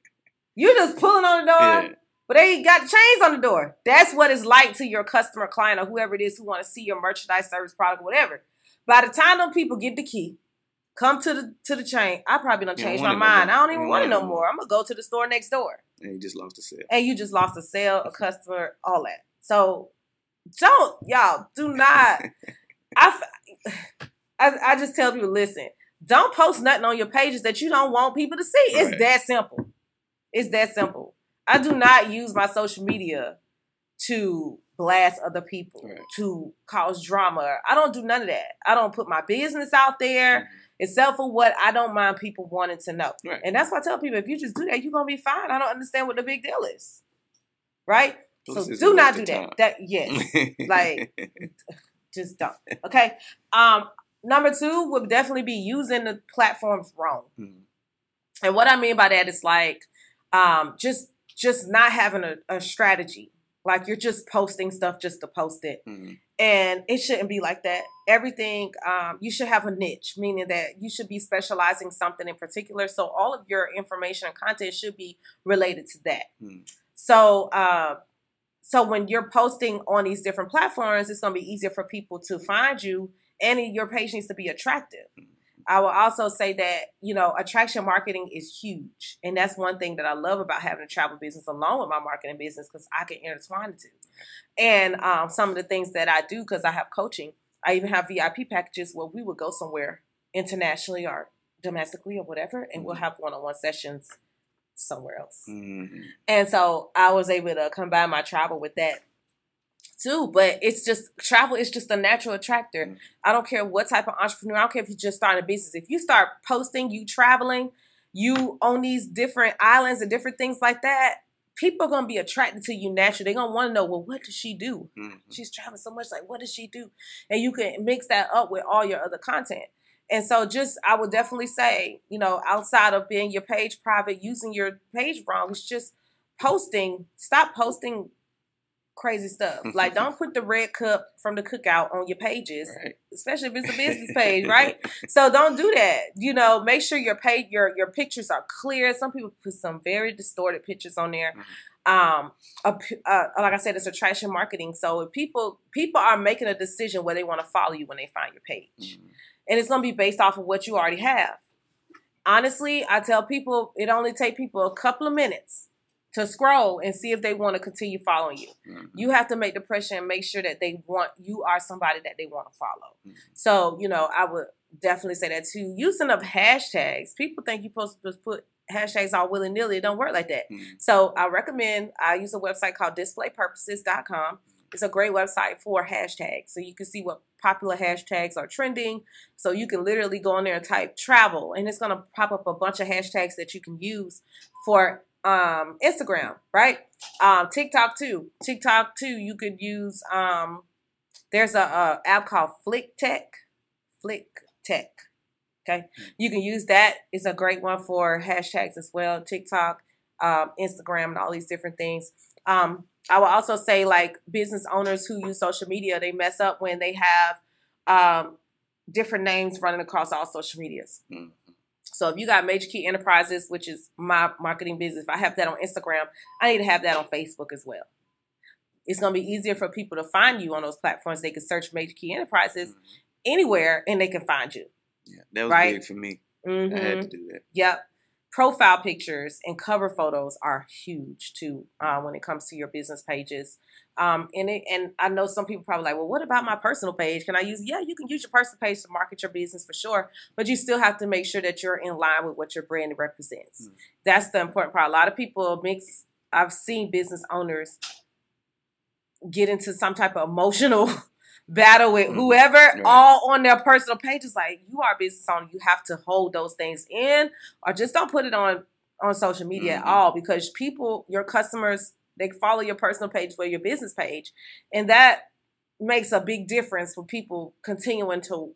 you just pulling on the door. Yeah. But they got chains on the door. That's what it's like to your customer, client, or whoever it is who want to see your merchandise, service, product, whatever. By the time them people get the key, come to the to the chain, I probably don't change my it no mind. I don't even want it no more. I'm gonna go to the store next door, And you just lost the sale. and you just lost a sale, a customer, all that. So don't y'all do not. I I just tell people, listen, don't post nothing on your pages that you don't want people to see. It's Right. that simple. It's that simple. I do not use my social media to blast other people, Right. to cause drama. I don't do none of that. I don't put my business out there, Mhm. except for what I don't mind people wanting to know. Right. And that's why I tell people if you just do that, you're gonna be fine. I don't understand what the big deal is. Right? Plus, so do not do that. time. That yes. like just don't. Okay. Um number two would definitely be using the platforms wrong. Mhm. And what I mean by that is like um just just not having a, a strategy. Like you're just posting stuff just to post it. Mhm. And it shouldn't be like that. Everything um you should have a niche, meaning that you should be specializing something in particular. So all of your information and content should be related to that. Mhm. So uh so when you're posting on these different platforms, it's going to be easier for people to find you, and your page needs to be attractive. I will also say that you know attraction marketing is huge, and that's one thing that I love about having a travel business along with my marketing business because I can intertwine the two. And um, some of the things that I do because I have coaching, I even have VIP packages where we would go somewhere internationally or domestically or whatever, and we'll have one-on-one sessions somewhere else. Mhm. And so I was able to combine my travel with that too. But it's just travel is just a natural attractor. Mhm. I don't care what type of entrepreneur, I don't care if you just start a business. If you start posting you traveling, you on these different islands and different things like that, people are gonna be attracted to you naturally. They're gonna want to know, well, what does she do? Mhm. She's traveling so much, like what does she do? And you can mix that up with all your other content. And so just I would definitely say, you know, outside of being your page private, using your page wrong, it's just posting, stop posting crazy stuff. Like don't put the red cup from the cookout on your pages, Right. especially if it's a business page, right? So don't do that. You know, make sure your page your your pictures are clear. Some people put some very distorted pictures on there. Um, a uh, like I said, it's attraction marketing. So if people people are making a decision where they want to follow you when they find your page, Mhm. and it's gonna be based off of what you already have. Honestly, I tell people it only take people a couple of minutes to scroll and see if they want to continue following you. Mhm. You have to make the pressure and make sure that they want you are somebody that they want to follow. Mhm. So, you know, I would definitely say that too. Using of hashtags. People think you're supposed to just put hashtags all willy nilly. It don't work like that. Mhm. So I recommend I use a website called displaypurposes.com. It's a great website for hashtags. So you can see what popular hashtags are trending. So you can literally go on there and type travel and it's gonna pop up a bunch of hashtags that you can use for um Instagram, right? Um TikTok too. TikTok too, you could use um there's a, a app called Flick Tech. Flick Tech. Okay, you can use that. It's a great one for hashtags as well, TikTok, um, Instagram, and all these different things. Um, I will also say like business owners who use social media, they mess up when they have um, different names running across all social medias. Mhm. So if you got Major Key Enterprises, which is my marketing business, if I have that on Instagram, I need to have that on Facebook as well. It's going to be easier for people to find you on those platforms. They can search Major Key Enterprises Mhm. anywhere and they can find you. Yeah, that was Right. big for me. Mhm. I had to do that. Yep. Profile pictures and cover photos are huge too uh, when it comes to your business pages. Um, and it, and I know some people probably like, well, what about my personal page? Can I use? Yeah, you can use your personal page to market your business for sure, but you still have to make sure that you're in line with what your brand represents. Mm. That's the important part. A lot of people mix. I've seen business owners get into some type of emotional battle with Mhm. whoever Right. all on their personal pages like you are a business owner you have to hold those things in or just don't put it on on social media Mhm. at all because people your customers they follow your personal page for your business page and that makes a big difference for people continuing to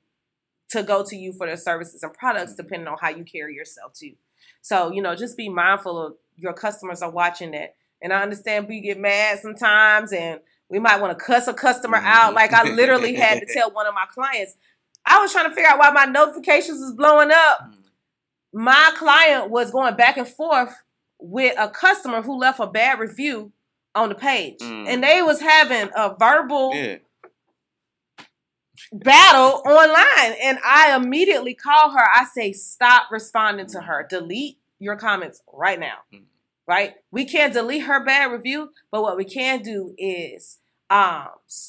to go to you for their services and products Mhm. depending on how you carry yourself too so you know just be mindful of your customers are watching that and i understand we get mad sometimes and we might want to cuss a customer out Mhm. like i literally had to tell one of my clients i was trying to figure out why my notifications was blowing up Mhm. my client was going back and forth with a customer who left a bad review on the page Mm. and they was having a verbal Yeah. battle online and i immediately call her i say stop responding to her delete your comments right now Mhm. Right? We can't delete her bad review but what we can do is um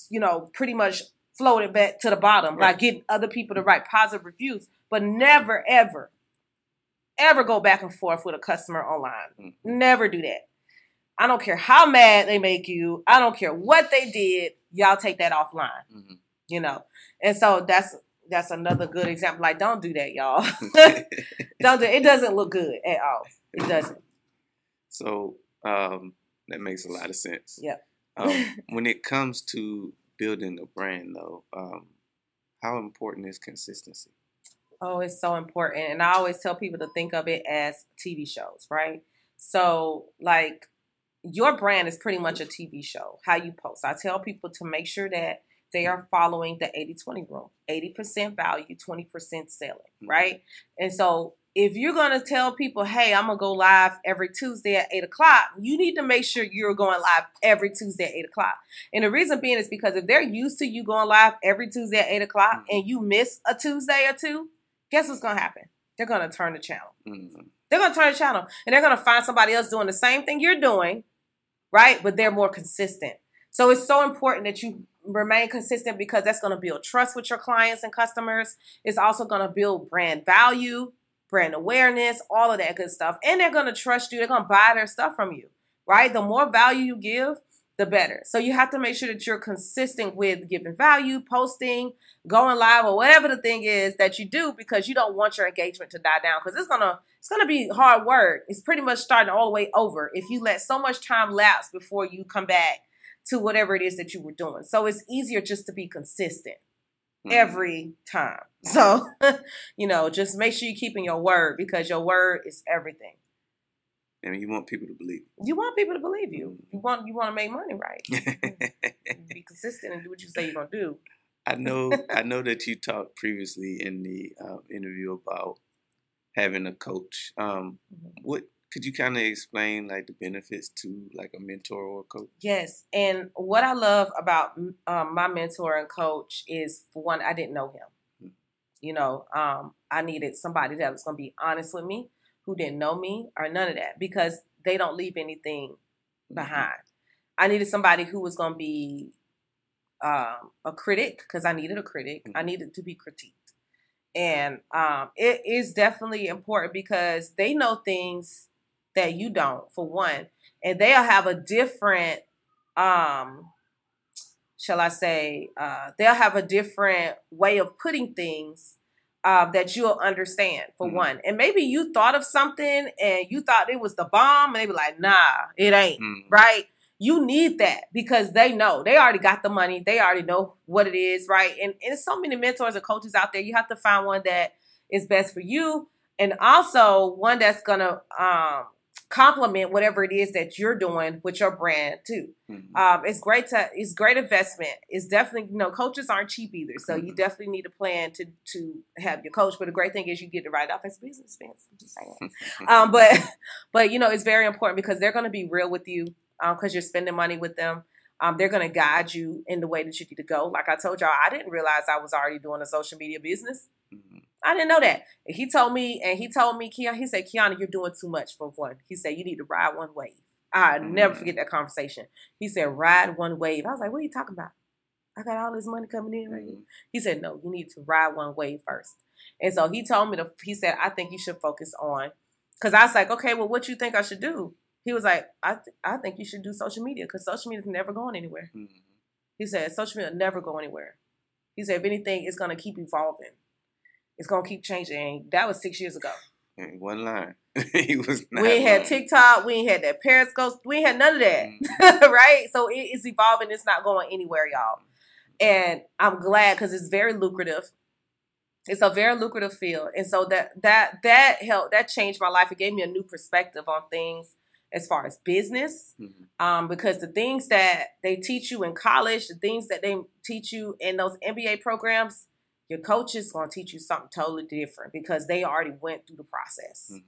you know pretty much float it back to the bottom Right. getting other people to write positive reviews but never ever ever go back and forth with a customer online. Mhm. never do that. I don't care how mad they make you. I don't care what they did. Y'all take that offline Mhm. you know? And so that's that's another good example. Like don't do that y'all. Don't do it doesn't look good at all. It doesn't so um, that makes a lot of sense. Yep. Um, when it comes to building a brand, though, um, how important is consistency? oh it's so important and i always tell people to think of it as tv shows right so like your brand is pretty much a tv show how you post i tell people to make sure that they are following the 80-20 rule 80% value 20% selling Mhm. right and so if you're going to tell people hey i'm going to go live every tuesday at 8 o'clock you need to make sure you're going live every tuesday at 8 o'clock and the reason being is because if they're used to you going live every tuesday at 8 o'clock Mhm. and you miss a tuesday or two guess what's going to happen they're going to turn the channel Mhm. they're going to turn the channel and they're going to find somebody else doing the same thing you're doing, right? But they're more consistent. So it's so important that you remain consistent because that's going to build trust with your clients and customers. It's also going to build brand value, brand awareness, all of that good stuff. And they're going to trust you. They're going to buy their stuff from you, right? The more value you give, the better. So you have to make sure that you're consistent with giving value, posting, going live, or whatever the thing is that you do because you don't want your engagement to die down because it's gonna it's gonna be hard work. It's pretty much starting all the way over if you let so much time lapse before you come back to whatever it is that you were doing. So it's easier just to be consistent. Every time. So, you know, just make sure you're keeping your word because your word is everything. and you want people to believe. You want people to believe you. You want you want to make money, right? Be consistent and do what you say you're gonna do. I know. I know that you talked previously in the uh, interview about having a coach. Um, Mhm. what could you kind of explain, like the benefits to like a mentor or a coach? Yes, and what I love about um, my mentor and coach is, for one, I didn't know him. Mm. You know, um, I needed somebody that was going to be honest with me, who didn't know me or none of that, because they don't leave anything behind. I needed somebody who was going to be um, a critic because I needed a critic. I needed to be critiqued. And um, it is definitely important because they know things that you don't, for one, and they'll have a different, um, shall I say, uh, they'll have a different way of putting things uh, that you'll understand, for Mhm. one. And maybe you thought of something and you thought it was the bomb, and they be like, nah, it ain't Mhm. right? You need that because they know they already got the money, they already know what it is, right? And and so many mentors and coaches out there. You have to find one that is best for you, and also one that's gonna um, complement whatever it is that you're doing with your brand too. Mhm. Um, it's great to it's great investment. It's definitely you know coaches aren't cheap either, so you Mhm. definitely need a plan to to have your coach. But the great thing is you get to write off as business expense. I'm just saying. um, but but you know it's very important because they're going to be real with you because you're spending money with them. Um, they're going to guide you in the way that you need to go. Like I told y'all, I didn't realize I was already doing a social media business. I didn't know that. And he told me, and he told me, Keon, he said, Quiana, you're doing too much for one. He said, you need to ride one wave. I never Mm. forget that conversation. He said, ride one wave. I was like, what are you talking about? I got all this money coming in right. Mhm. He said, no, you need to ride one wave first. And so he told me to, he said, I think you should focus on, because I was like, okay, well, what you think I should do? He was like, I, th- I think you should do social media because social media is never going anywhere. Mhm. He said, social media never go anywhere. He said, if anything, it's going to keep evolving. It's to keep changing. That was six years ago. And one line. he was not we had lying. TikTok. We ain't had that Periscope. We ain't had none of that. Mhm. right? So it is evolving. It's not going anywhere, y'all. And I'm glad because it's very lucrative. It's a very lucrative field. And so that that that helped that changed my life. It gave me a new perspective on things as far as business. Mhm. Um, because the things that they teach you in college, the things that they teach you in those MBA programs, your coach is going to teach you something totally different because they already went through the process Mhm.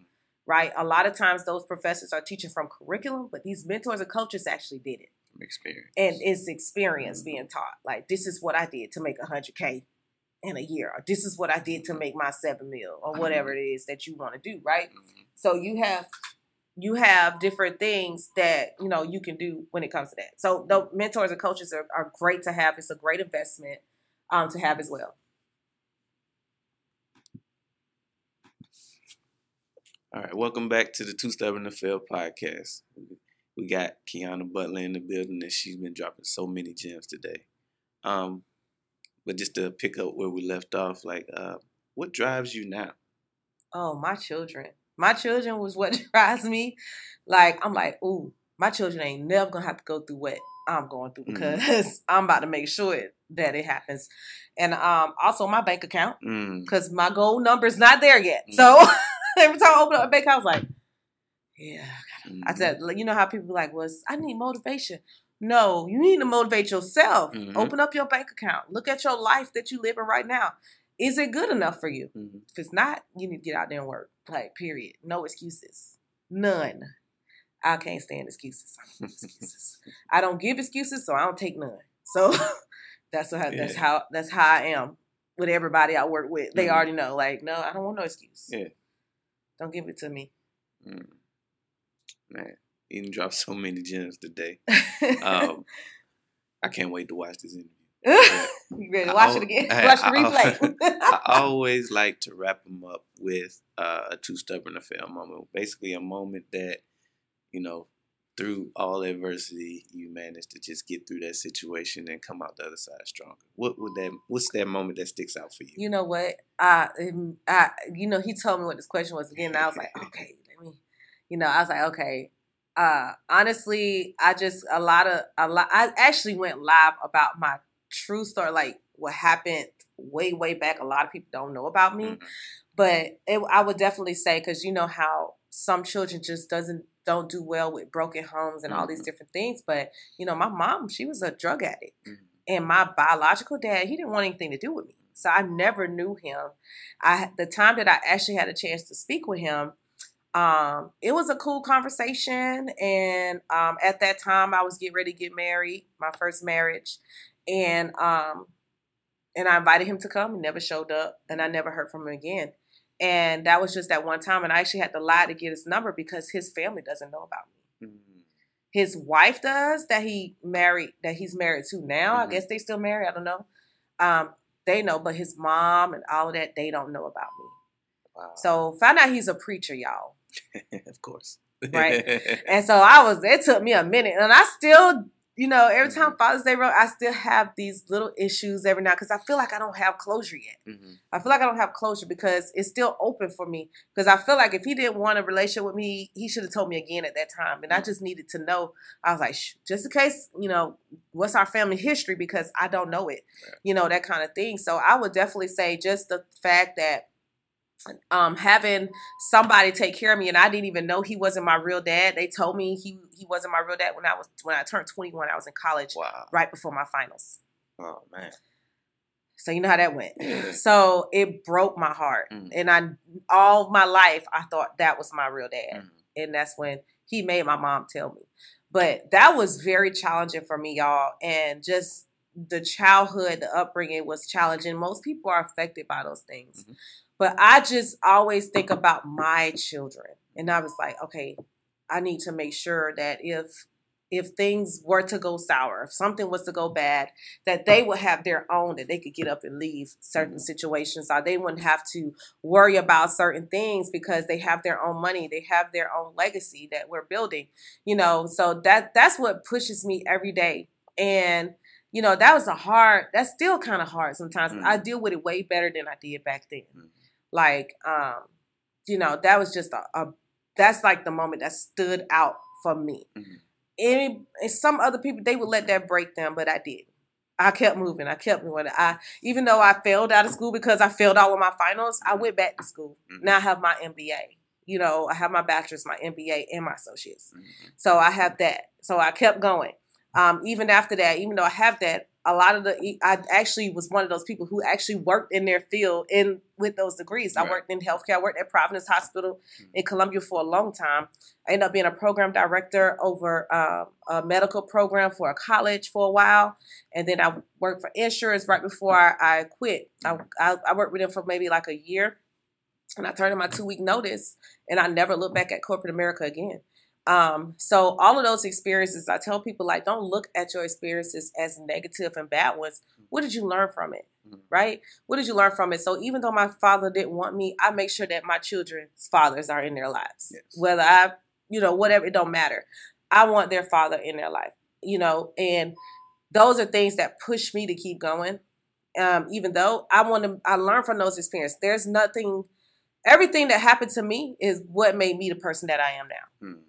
right? A lot of times those professors are teaching from curriculum, but these mentors and coaches actually did it. From experience. And it's experience Mhm. being taught. Like, this is what I did to make 100K in a year, or this is what I did to make my seven mil, or whatever it is that you want to do, right? Mhm. So you have you have different things that you know you can do when it comes to that. So the mentors and coaches are, are great to have. It's a great investment um, to have as well. All right, welcome back to the Too Stubborn to Fail podcast. We got Quiana Butler in the building, and she's been dropping so many gems today. Um, but just to pick up where we left off, like, uh, what drives you now? Oh, my children. My children was what drives me. Like, I'm like, ooh, my children ain't never gonna have to go through what I'm going through Mhm. because I'm about to make sure it, that it happens. And um also my bank account, Mm, because my goal number's not there yet. Mhm. So every time I open up a bank account, I was like, yeah. I mhm. said, you know how people be like, was I need motivation. No, you need to motivate yourself. Mhm. Open up your bank account. Look at your life that you living right now. Is it good enough for you? Mhm. If it's not, you need to get out there and work. Like, period. No excuses. None. I can't stand excuses. I don't give excuses. I don't give excuses, so I don't take none. So that's how that's Yeah. how that's how I am with everybody I work with. They Mhm. already know. Like, no, I don't want no excuse. Yeah. Don't give it to me. Mm. Man, you done dropped so many gems today. Um, I can't wait to watch this interview. you ready to watch I- it again? I- watch the I- replay. I always like to wrap them up with uh, a too stubborn to fail moment. Basically, a moment that you know, through all adversity, you managed to just get through that situation and come out the other side stronger. What would that? What's that moment that sticks out for you? you know what? I, um, I, you know, he told me what this question was again. And I was like, okay, let me, you know, I was like, okay. Uh, honestly, I just a lot of a lot. I actually went live about my true story, like what happened way, way back. A lot of people don't know about me, Mhm. but it, I would definitely say because you know how some children just doesn't don't do well with broken homes and all these Mhm. different things. But you know, my mom, she was a drug addict. Mhm. And my biological dad, he didn't want anything to do with me. So I never knew him. I the time that I actually had a chance to speak with him, um, it was a cool conversation. And um, at that time I was getting ready to get married, my first marriage. And um, and I invited him to come. He never showed up, and I never heard from him again. And that was just that one time. And I actually had to lie to get his number because his family doesn't know about me Mhm. his wife does that he married that he's married to now. Mhm. I guess they still married. I don't know. Um, they know, but his mom and all of that they don't know about me. Wow. So find out he's a preacher, y'all. of course. Right. And so I was. It took me a minute, and I still, you know, every time Father's Day wrote, I still have these little issues every now because I feel like I don't have closure yet. Mhm. I feel like I don't have closure because it's still open for me. Because I feel like if he didn't want a relationship with me, he should have told me again at that time. And I just needed to know. I was like, just in case, you know, what's our family history? Because I don't know it, you know, that kind of thing. So I would definitely say just the fact that um, having somebody take care of me, and I didn't even know he wasn't my real dad. They told me he he wasn't my real dad when I was when I turned 21. I was in college, Wow. right before my finals. Oh man. So you know how that went. Yeah. So it broke my heart, Mm. and I all my life I thought that was my real dad, Mhm. and that's when he made my mom tell me. But that was very challenging for me, y'all, and just the childhood, the upbringing was challenging. Most people are affected by those things, Mhm. But I just always think about my children, and I was like, okay, I need to make sure that if if things were to go sour, if something was to go bad, that they would have their own, that they could get up and leave certain situations, or they wouldn't have to worry about certain things because they have their own money, they have their own legacy that we're building, you know. So that that's what pushes me every day, and you know that was a hard. That's still kind of hard sometimes. Mhm. I deal with it way better than I did back then. Mhm. Like, um, you know, that was just a, a that's like the moment that stood out for me. Mhm. Any and some other people they would let that break them, but I did. I kept moving. I kept moving. I even though I failed out of school because I failed all of my finals, I went back to school. Mhm. Now I have my MBA. You know, I have my bachelor's, my MBA, and my associates. Mhm. So I have that. So I kept going. Um, even after that, even though I have that, a lot of the I actually was one of those people who actually worked in their field in with those degrees. I worked in healthcare. I worked at Providence Hospital Mhm. in Columbia for a long time. I ended up being a program director over um, a medical program for a college for a while, and then I worked for insurance right before I, I quit. I, I, I worked with them for maybe like a year, and I turned in my two week notice, and I never looked back at corporate America again. Um, so all of those experiences, I tell people like, don't look at your experiences as negative and bad ones. What did you learn from it? Mhm. Right? What did you learn from it? So even though my father didn't want me, I make sure that my children's fathers are in their lives. Yes. Whether I, you know, whatever, it don't matter. I want their father in their life, you know, and those are things that push me to keep going. Um, even though I want to, I learn from those experiences. There's nothing, everything that happened to me is what made me the person that I am now Mhm.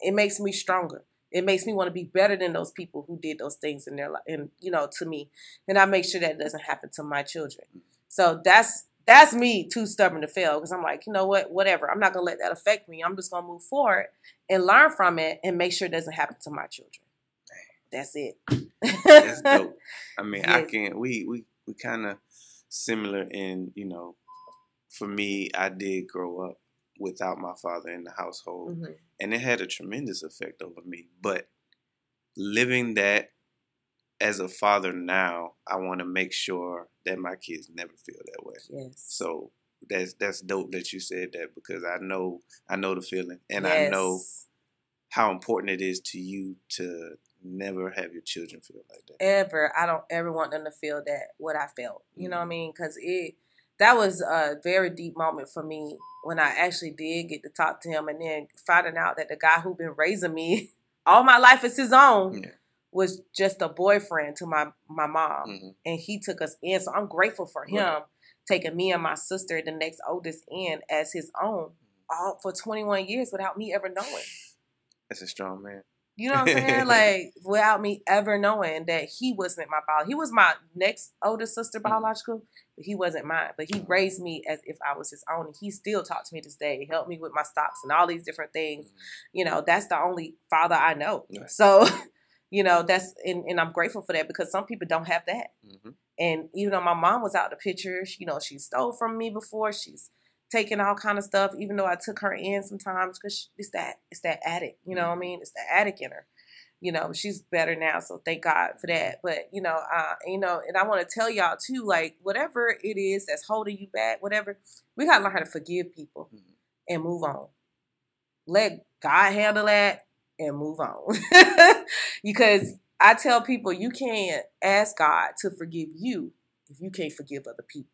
It makes me stronger. It makes me want to be better than those people who did those things in their life, and you know, to me. And I make sure that doesn't happen to my children. So that's that's me too stubborn to fail because I'm like, you know what, whatever. I'm not gonna let that affect me. I'm just gonna move forward and learn from it and make sure it doesn't happen to my children. That's it. That's dope. I mean, I can't. we we we kind of similar in you know, for me, I did grow up without my father in the household, Mhm. And it had a tremendous effect over me. But living that as a father now, I want to make sure that my kids never feel that way. Yes. So that's that's dope that you said that because I know I know the feeling, and I know how important it is to you to never have your children feel like that. ever i don't ever want them to feel that what i felt you know what i Mhm. mean because it that was a very deep moment for me when i actually did get to talk to him and then finding out that the guy who been raising me all my life is his own Yeah. was just a boyfriend to my my mom Mhm. and he took us in so i'm grateful for him Right. taking me and my sister the next oldest in as his own all for 21 years without me ever knowing That's a strong man. You know what I'm saying? like without me ever knowing that he wasn't my biological. He was my next oldest sister Mm-hmm. biological, but he wasn't mine. But he raised me as if I was his own. And he still talks to me this day, helped me with my stocks and all these different things. You know, that's the only father I know. Right. So, you know, that's and, and I'm grateful for that because some people don't have that. hmm And even though my mom was out the picture, you know, she stole from me before. She's taken all kind of stuff. Even though I took her in sometimes, because it's that it's that addict. You know what I mean? It's the addict in her. You know, she's better now, so thank God for that. But you know, uh, you know, and I want to tell y'all too, like whatever it is that's holding you back, whatever, we gotta learn how to forgive people Mhm. and move on. Let God handle that and move on. because I tell people you can't ask God to forgive you if you can't forgive other people.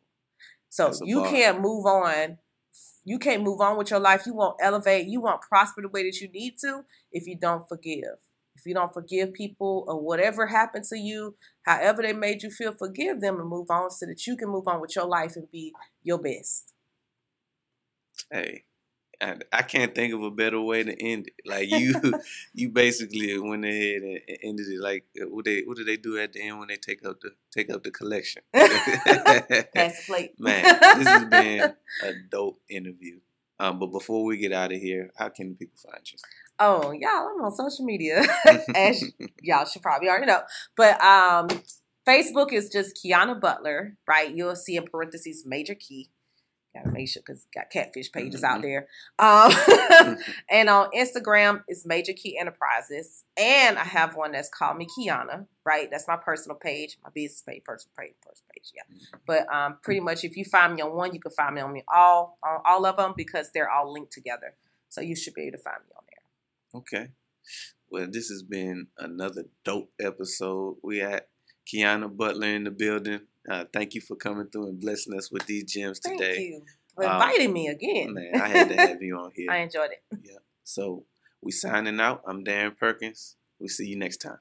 So you bar. can't move on. You can't move on with your life. You won't elevate. You won't prosper the way that you need to if you don't forgive. If you don't forgive people or whatever happened to you, however they made you feel, forgive them and move on so that you can move on with your life and be your best. Hey, I, I can't think of a better way to end it. Like you, you basically went ahead and ended it. Like uh, what they what do they do at the end when they take up the take up the collection? Pass the plate. Man, this has been a dope interview. Um, but before we get out of here, how can people find you? Oh, y'all, I'm on social media. As y'all should probably already know. But um Facebook is just Quiana Butler, right? You'll see in parentheses major key. Gotta make sure because got catfish pages out Mhm. there. Um, and on Instagram it's Major Key Enterprises. And I have one that's called me Quiana, right? That's my personal page, my business page, personal page, personal page, yeah. But um, pretty much if you find me on one, you can find me on me all on all of them because they're all linked together. So you should be able to find me on there. Okay. Well, this has been another dope episode. We had Quiana Butler in the building. Uh, thank you for coming through and blessing us with these gems Thank today. Thank you for Um, inviting me again. Man, I had to have you on here. I enjoyed it. Yeah. So we signing out. I'm Darren Perkins. We see you next time.